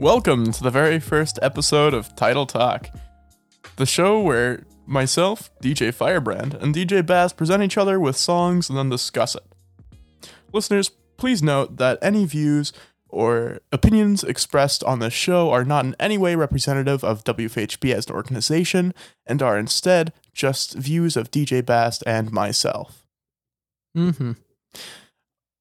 Welcome to the very first episode of Title Talk, the show where myself, DJ Firebrand, and DJ Bast present each other with songs and then discuss it. Listeners, please note that any views or opinions expressed on this show are not in any way representative of WFHB as an organization and are instead just views of DJ Bast and myself. Mm-hmm.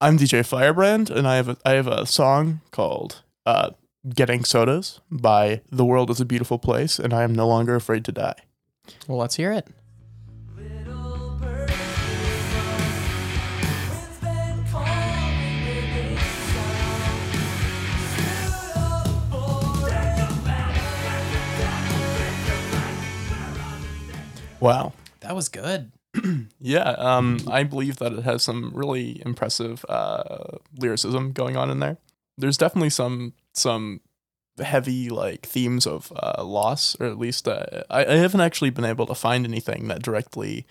I'm DJ Firebrand, and I have a, I have a song called uh, "Getting Sodas" by The World Is a Beautiful Place, and I am no longer afraid to die. Well, let's hear it. Wow. That was good. Yeah, um, I believe that it has some really impressive uh, lyricism going on in there. There's definitely some some heavy like themes of uh, loss, or at least uh, I, I haven't actually been able to find anything that directly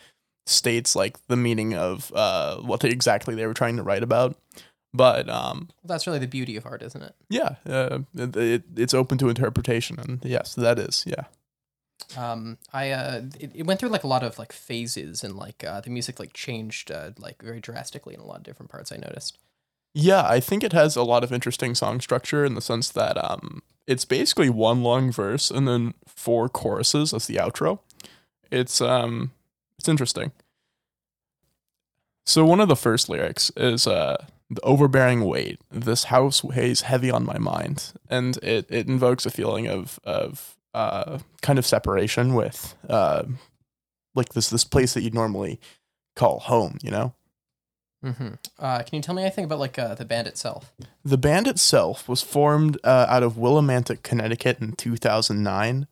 states like the meaning of uh, what they, exactly they were trying to write about. But um, That's really the beauty of art, isn't it? yeah, uh, it, it, it's open to interpretation, and yes, that is yeah. Um, I uh, it, it went through like a lot of like phases and like uh, the music like changed uh, like very drastically in a lot of different parts. I noticed. Yeah, I think it has a lot of interesting song structure in the sense that um, it's basically one long verse and then four choruses as the outro. It's um, it's interesting. So one of the first lyrics is uh, the overbearing weight. This house weighs heavy on my mind, and it it invokes a feeling of of uh, kind of separation with uh, like this this place that you'd normally call home. You know. Mm-hmm. Uh, can you tell me anything about like uh, the band itself? The band itself was formed uh, out of Willimantic, Connecticut in 2009.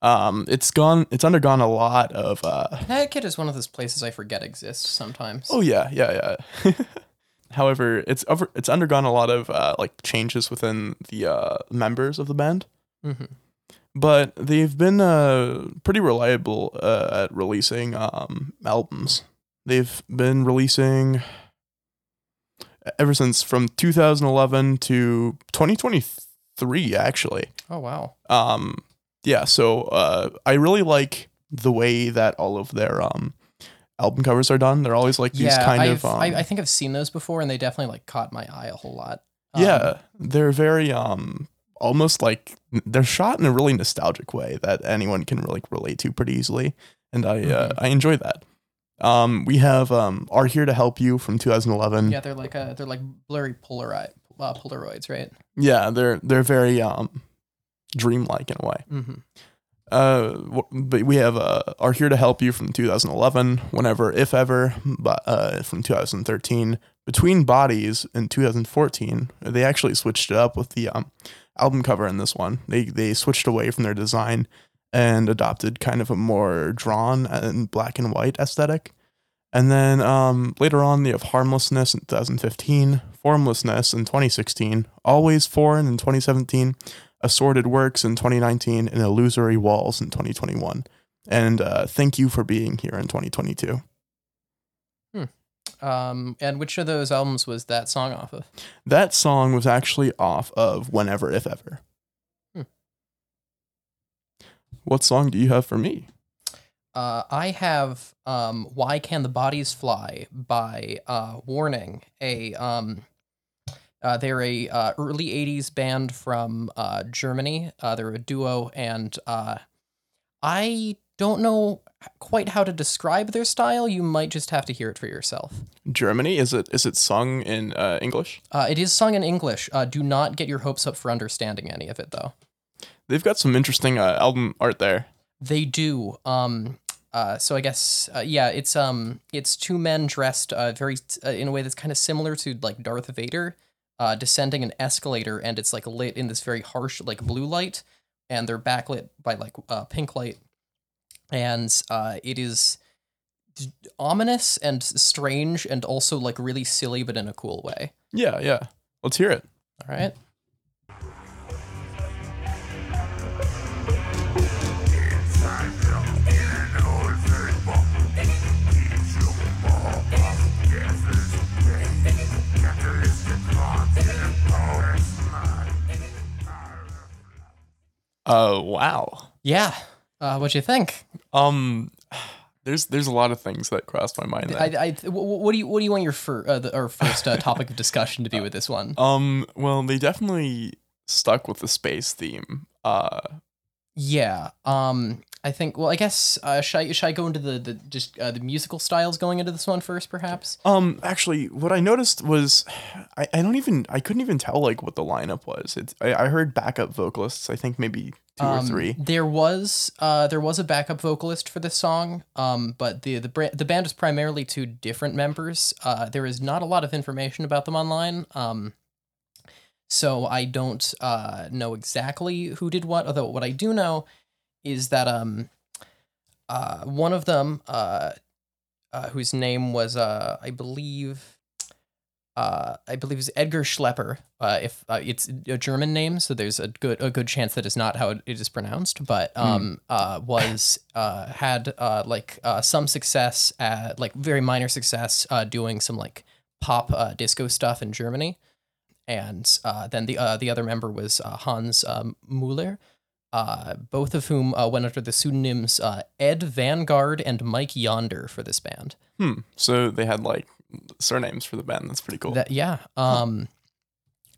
Um, it's gone. It's undergone a lot of. Uh, Connecticut is one of those places I forget exists sometimes. oh yeah, yeah, yeah. However, it's over. It's undergone a lot of uh, like changes within the uh, members of the band, Mm-hmm. but they've been uh, pretty reliable uh, at releasing um, albums. They've been releasing ever since from 2011 to 2023, actually. Oh wow. um yeah so uh i really like the way that all of their um album covers are done they're always like these yeah, kind I've, of um, I, I think I've seen those before, and they definitely like caught my eye a whole lot. Um, yeah they're very um almost like they're shot in a really nostalgic way that anyone can really relate to pretty easily and i uh, Mhm. i enjoy that um we have um are here to help you from 2011 yeah, they're like uh, they're like blurry Polaroid uh, Polaroids, right? yeah they're they're very um dreamlike in a way Mm-hmm. Uh, but we have uh, are here to help you from 2011. Whenever, if ever, but uh, from 2013. Between bodies in 2014, they actually switched it up with the um, album cover in this one. They they switched away from their design and adopted kind of a more drawn and black and white aesthetic. And then um, later on, you have harmlessness in 2015, formlessness in 2016, always foreign in 2017 assorted works in 2019 and illusory walls in 2021 and uh, thank you for being here in 2022 Um, and which of those albums was that song off of? that song was actually off of whenever if ever Hmm. What song do you have for me Uh, I have um, "Why Can the Bodies Fly" by uh, Warning. A um, uh, they're a uh, early '80s band from uh, Germany. Uh, they're a duo, and uh, I don't know quite how to describe their style. You might just have to hear it for yourself. germany is it is it sung in uh, english Uh, it is sung in English. Uh, do not get your hopes up for understanding any of it, though. They've got some interesting uh, album art there They do. Um. Uh. So I guess. Uh, yeah. It's um. It's two men dressed uh very uh, in a way that's kind of similar to like Darth Vader, uh, descending an escalator, and it's like lit in this very harsh like blue light, and they're backlit by like uh pink light, and uh it is d- ominous and strange and also like really silly but in a cool way. yeah yeah let's hear it All right. Oh wow. Yeah. Uh, what do you think? Um, there's there's a lot of things that crossed my mind. I, I, wh- what do you what do you want your fir- uh, the, our first uh, topic of discussion to be with this one? Um, well, they definitely stuck with the space theme. Uh, Yeah. Um. I think. Well, I guess. Uh, should I should I go into the the just uh, the musical styles going into this one first, perhaps? um, actually, what I noticed was, I, I don't even I couldn't even tell like what the lineup was. It's I, I heard backup vocalists. I think maybe two or Um, three. There was uh there was a backup vocalist for this song. Um, but the the bra- the band is primarily two different members. Uh, there is not a lot of information about them online. Um. So I don't uh know exactly who did what. Although what I do know is that um uh one of them uh, uh whose name was uh I believe uh I believe is Edgar Schlepper. Uh if uh, it's a German name, so there's a good a good chance that is not how it is pronounced, but um uh was uh had uh like uh some success at like very minor success uh doing some like pop uh disco stuff in Germany. And uh, then the uh, the other member was uh, Hans um, Muller, uh, both of whom uh, went under the pseudonyms uh, Ed Vanguard and Mike Yonder for this band. Hmm. So they had like surnames for the band. That's pretty cool. That yeah. Um,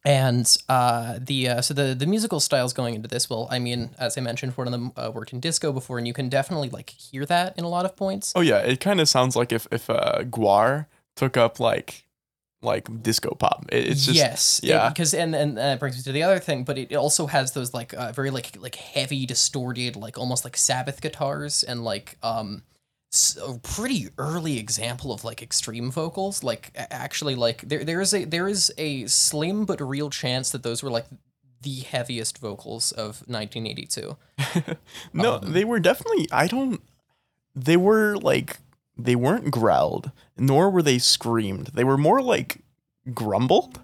and uh, the uh, so the the musical styles going into this. Well, I mean, as I mentioned, one of them uh, worked in disco before, and you can definitely like hear that in a lot of points. oh yeah, it kind of sounds like if if uh, Gwar took up like like disco pop. It's just yes, yeah. Because and and uh, brings me to the other thing, but it also has those like uh, very like like heavy, distorted, like almost like Sabbath guitars, and like um, a pretty early example of like extreme vocals. Like actually, like there there is a there is a slim but real chance that those were like the heaviest vocals of 1982. no, Um, they were definitely. I don't. They were like they weren't growled, nor were they screamed. They were more like grumbled.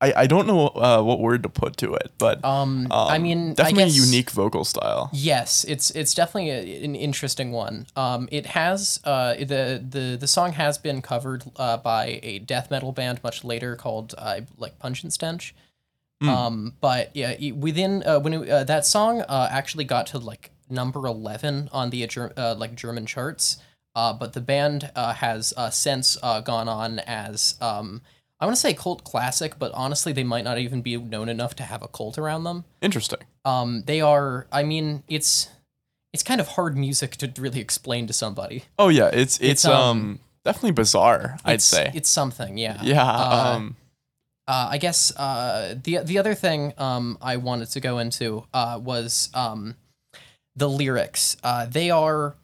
I I don't know uh, what word to put to it, but Um, um, I mean, definitely I guess, a unique vocal style. Yes, it's it's definitely a, an interesting one. Um, it has uh, the the the song has been covered uh, by a death metal band much later called uh, like Pungent Stench. Mm. Um, but yeah, within uh, when it, uh, that song uh, actually got to like number eleven on the uh, like German charts. Uh, but the band uh, has uh, since uh, gone on as um, I want to say cult classic, but honestly, they might not even be known enough to have a cult around them Interesting. um they are i mean it's it's kind of hard music to really explain to somebody Oh yeah, it's it's, It's, um, um, definitely bizarre. I'd say. it's something yeah yeah. uh, um. uh, i guess uh the the other thing um i wanted to go into uh was um the lyrics uh they are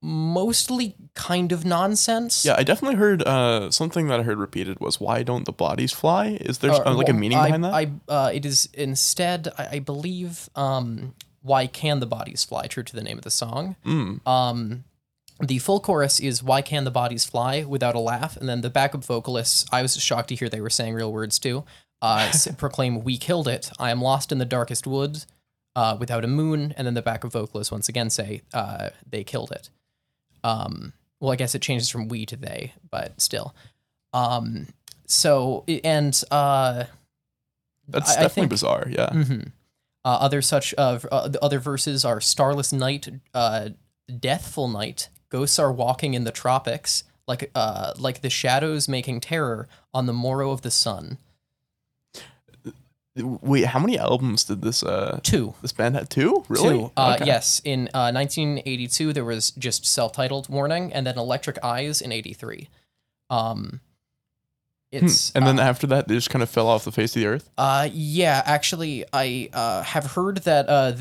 mostly kind of nonsense Yeah, I definitely heard uh, something that I heard repeated was "Why don't the bodies fly?" Is there Uh, uh, like a meaning I, behind that? I uh, it is instead I, I believe um why can the bodies fly true to the name of the song mm. Um, the full chorus is "Why can the bodies fly?" without a laugh, and then the backup vocalists. I was shocked to hear they were saying real words too. Uh, proclaim "We killed it." I am lost in the darkest woods, uh, without a moon, and then the backup vocalists once again say, uh, "They killed it." Um, well, I guess it changes from "we" to "they," but still. Um, so and uh, That's I- I definitely think- bizarre. Yeah. Mhm. Uh, other such v- uh, the other verses are starless night, uh, deathful night. Ghosts are walking in the tropics, like uh, like the shadows making terror on the morrow of the sun. Wait, how many albums did this uh Two, this band had Two? Really? two. Uh, Okay. Yes, in uh, 1982 there was just self-titled Warning, and then Electric Eyes in '83. Um, Hmm. it's And then uh, after that, they just kind of fell off the face of the earth. Uh, yeah, actually, I uh, have heard that uh,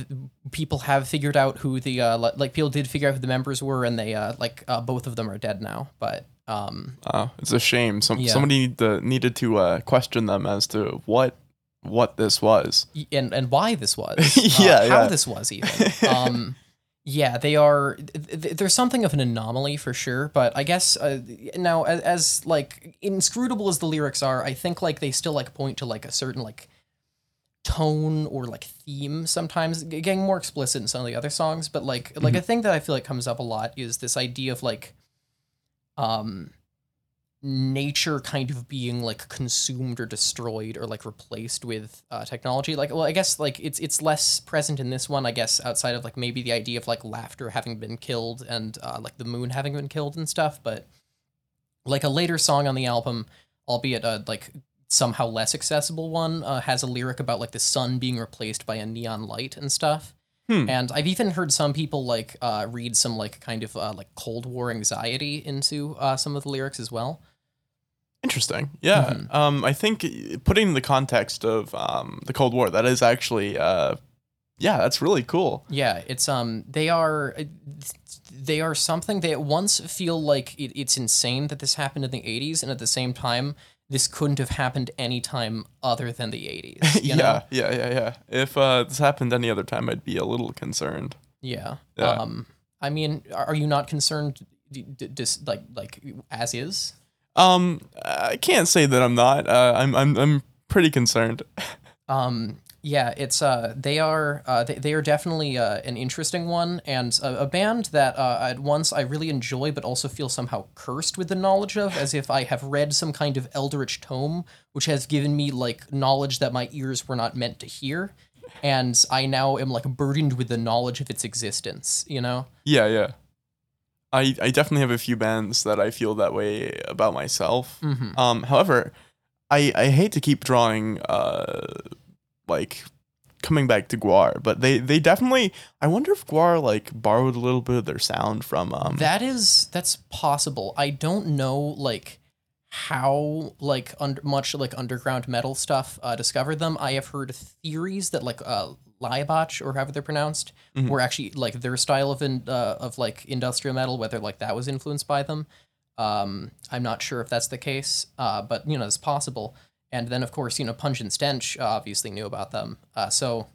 people have figured out who the uh, li- like people did figure out who the members were, and they uh, like uh, both of them are dead now. But um, Oh, it's a shame. Some Yeah. somebody need to, needed to uh, question them as to what what this was. and and why this was, Yeah, uh, how yeah. this was even. Um, yeah, they are. Th- th- there's something of an anomaly for sure, but I guess uh, now as, as like inscrutable as the lyrics are, I think like they still like point to like a certain like tone or like theme sometimes getting more explicit in some of the other songs but like like a thing that i feel like comes up a lot is this idea of like um nature kind of being like consumed or destroyed or like replaced with uh, technology like well i guess like it's it's less present in this one i guess outside of like maybe the idea of like laughter having been killed and uh, like the moon having been killed and stuff but like a later song on the album albeit a like somehow less accessible one uh, has a lyric about like the sun being replaced by a neon light and stuff Hmm. and I've even heard some people like uh, read some like kind of uh, like Cold War anxiety into uh, some of the lyrics as well. Interesting. Yeah. Mhm. Um, I think putting in the context of um, the Cold War, that is actually, uh, yeah, that's really cool. Yeah, it's um they are uh, they are something they at once feel like it, it's insane that this happened in the 80s and at the same time this couldn't have happened any time other than the 80s. You yeah, know? yeah, yeah, yeah. If uh, this happened any other time, I'd be a little concerned. Yeah. Yeah. Um I mean, are you not concerned d- d- just like like as is? Um, I can't say that I'm not. Uh, I'm, I'm, I'm pretty concerned. Um, yeah, it's uh, they are uh, they, they are definitely uh, an interesting one and a, a band that uh, at once I really enjoy, but also feel somehow cursed with the knowledge of, as if I have read some kind of eldritch tome, which has given me like knowledge that my ears were not meant to hear, and I now am like burdened with the knowledge of its existence. You know? Yeah, yeah. I, I definitely have a few bands that I feel that way about myself. Mm-hmm. Um, however, I, I hate to keep drawing uh like coming back to Gwar, but they they definitely I wonder if Gwar like borrowed a little bit of their sound from um That is that's possible. I don't know like how like under much like underground metal stuff uh, discovered them. I have heard theories that like uh Laibach or however they're pronounced Mhm. were actually like their style of in, uh, of like industrial metal whether like that was influenced by them. Um I'm not sure if that's the case. Uh but you know it's possible. And then of course, you know Pungent Stench obviously knew about them. Uh so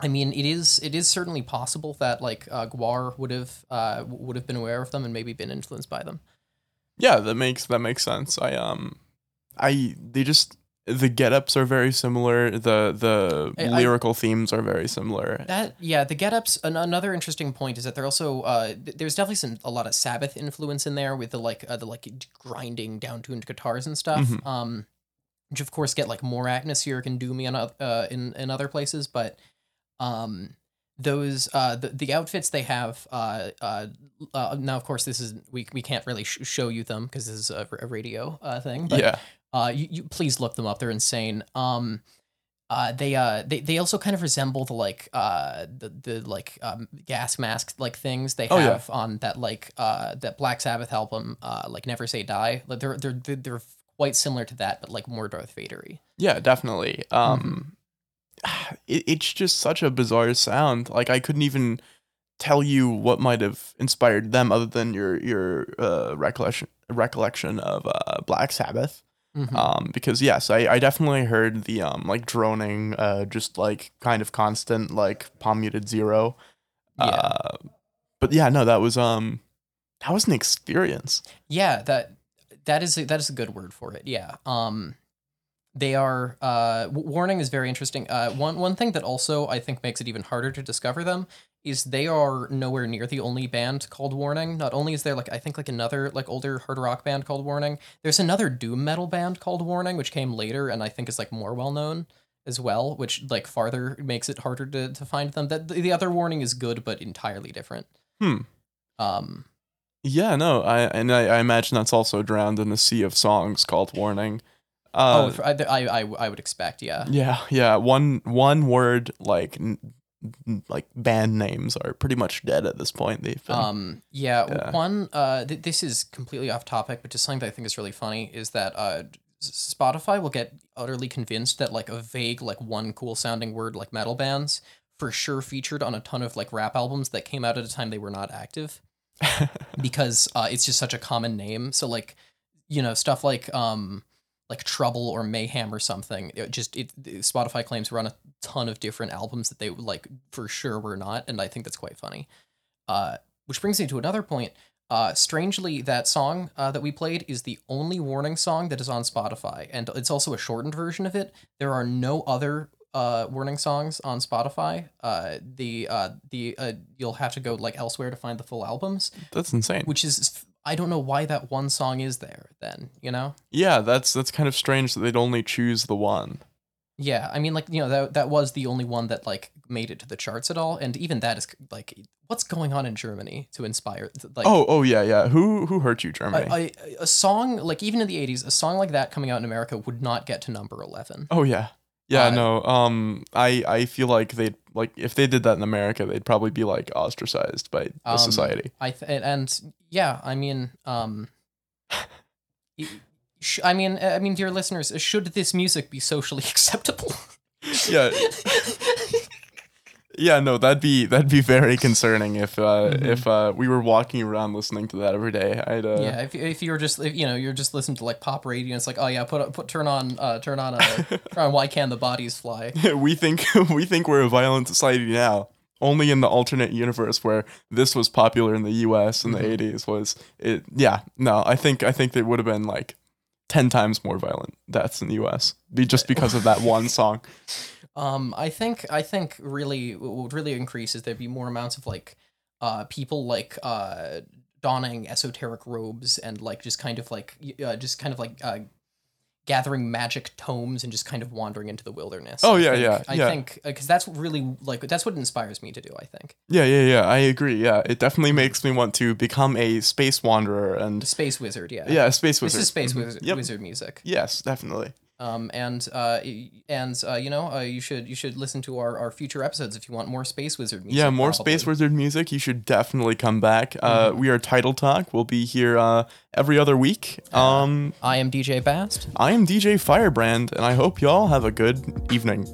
I mean, it is it is certainly possible that like uh, Gwar would have uh, would have been aware of them and maybe been influenced by them. Yeah, that makes that makes sense. I um I they just the get-ups are very similar. The the I- I- lyrical themes are very similar. That yeah, the get-ups. An- another interesting point is that they're also uh, th- there's definitely some a lot of Sabbath influence in there with the like uh, the like grinding down tuned guitars and stuff. Mhm. Um, which of course get like more atmospheric and doomy oth- uh in in other places, but um those uh the, the outfits they have uh, uh uh now of course this is we we can't really sh- show you them because this is a, a radio uh thing but yeah. uh you, you please look them up they're insane um uh they uh they, they also kind of resemble the like uh the the like um gas mask like things they Oh, yeah. have on that like uh that black sabbath album uh like never say die like they're they're they're, they're quite similar to that but like more darth vadery Yeah, definitely. Um it, it's just such a bizarre sound. Like I couldn't even tell you what might have inspired them other than your your uh, recollection recollection of uh, Black Sabbath. Mhm. Um because yes, I, I definitely heard the um like droning uh just like kind of constant like palm muted zero. Yeah. Uh but yeah, no, that was um that was an experience. Yeah, that that is a, that is a good word for it. Yeah. Um they are uh warning is very interesting. Uh one one thing that also I think makes it even harder to discover them is they are nowhere near the only band called Warning. Not only is there like I think like another like older hard rock band called Warning, there's another doom metal band called Warning which came later and I think is like more well known as well, which like farther makes it harder to to find them. That the other Warning is good but entirely different. Hmm. Um Yeah, no, I and I, I imagine that's also drowned in a sea of songs called Warning. Uh, oh, I, I I would expect, yeah. yeah, yeah. One one word like n- n- like band names are pretty much dead at this point. They've been, Um, yeah, Yeah. one. Uh, th- this is completely off topic, but just something that I think is really funny is that uh, Spotify will get utterly convinced that like a vague, like one cool sounding word like metal bands for sure featured on a ton of like rap albums that came out at a time they were not active because uh, it's just such a common name. So like, you know, stuff like um like Trouble or Mayhem or something. It just it Spotify claims were on a ton of different albums that they like for sure were not, and I think that's quite funny. Uh, which brings me to another point. Uh, strangely, that song uh, that we played is the only warning song that is on Spotify, and it's also a shortened version of it. There are no other uh, warning songs on Spotify. Uh, the uh, the uh, you'll have to go like elsewhere to find the full albums that's insane. which is I don't know why that one song is there. Then you know. Yeah, that's that's kind of strange that they'd only choose the one. Yeah, I mean, like you know, that that was the only one that like made it to the charts at all, and even that is like, what's going on in Germany to inspire? Like, Oh, oh yeah, yeah. Who who hurt you, Germany? a, a, a song like even in the '80s, a song like that coming out in America would not get to number eleven. oh yeah. Yeah, Uh, no. Um I I feel like they'd like if they did that in America, they'd probably be like ostracized by the Um, society. I th- and yeah, I mean, um, sh- I mean, I mean, dear listeners, should this music be socially acceptable? Yeah. Yeah, no, that'd be that'd be very concerning if uh Mhm. if uh we were walking around listening to that every day. I'd uh yeah, if, if you're just if, you know you're just listening to like pop radio, and it's like oh yeah, put put turn on uh turn on uh turn on Why Can the Bodies Fly? we think we think we're a violent society now. Only in the alternate universe where this was popular in the U.S. in Mhm. the '80s was it. Yeah, no, I think I think there would have been like ten times more violent deaths in the U.S. Be just because of that one song. Um, I think I think really what would really increase is there'd be more amounts of like uh people like uh donning esoteric robes and like just kind of like uh, just kind of like uh gathering magic tomes and just kind of wandering into the wilderness. Oh, I yeah, think- yeah, I yeah. think because that's really like that's what inspires me to do. I think Yeah, yeah, yeah. I agree. Yeah, it definitely makes me want to become a space wanderer and space wizard. Yeah, yeah, space This is space Mhm. wizard, Yep. wizard music. Yes, definitely. Um, and uh, and uh, you know, uh, you should you should listen to our, our future episodes if you want more space wizard music. Yeah, more probably. Space Wizard music. You should definitely come back. Uh, Mhm. we are Title Talk. We'll be here uh, every other week. Um, I am DJ Bast. I am DJ Firebrand, and I hope y'all have a good evening.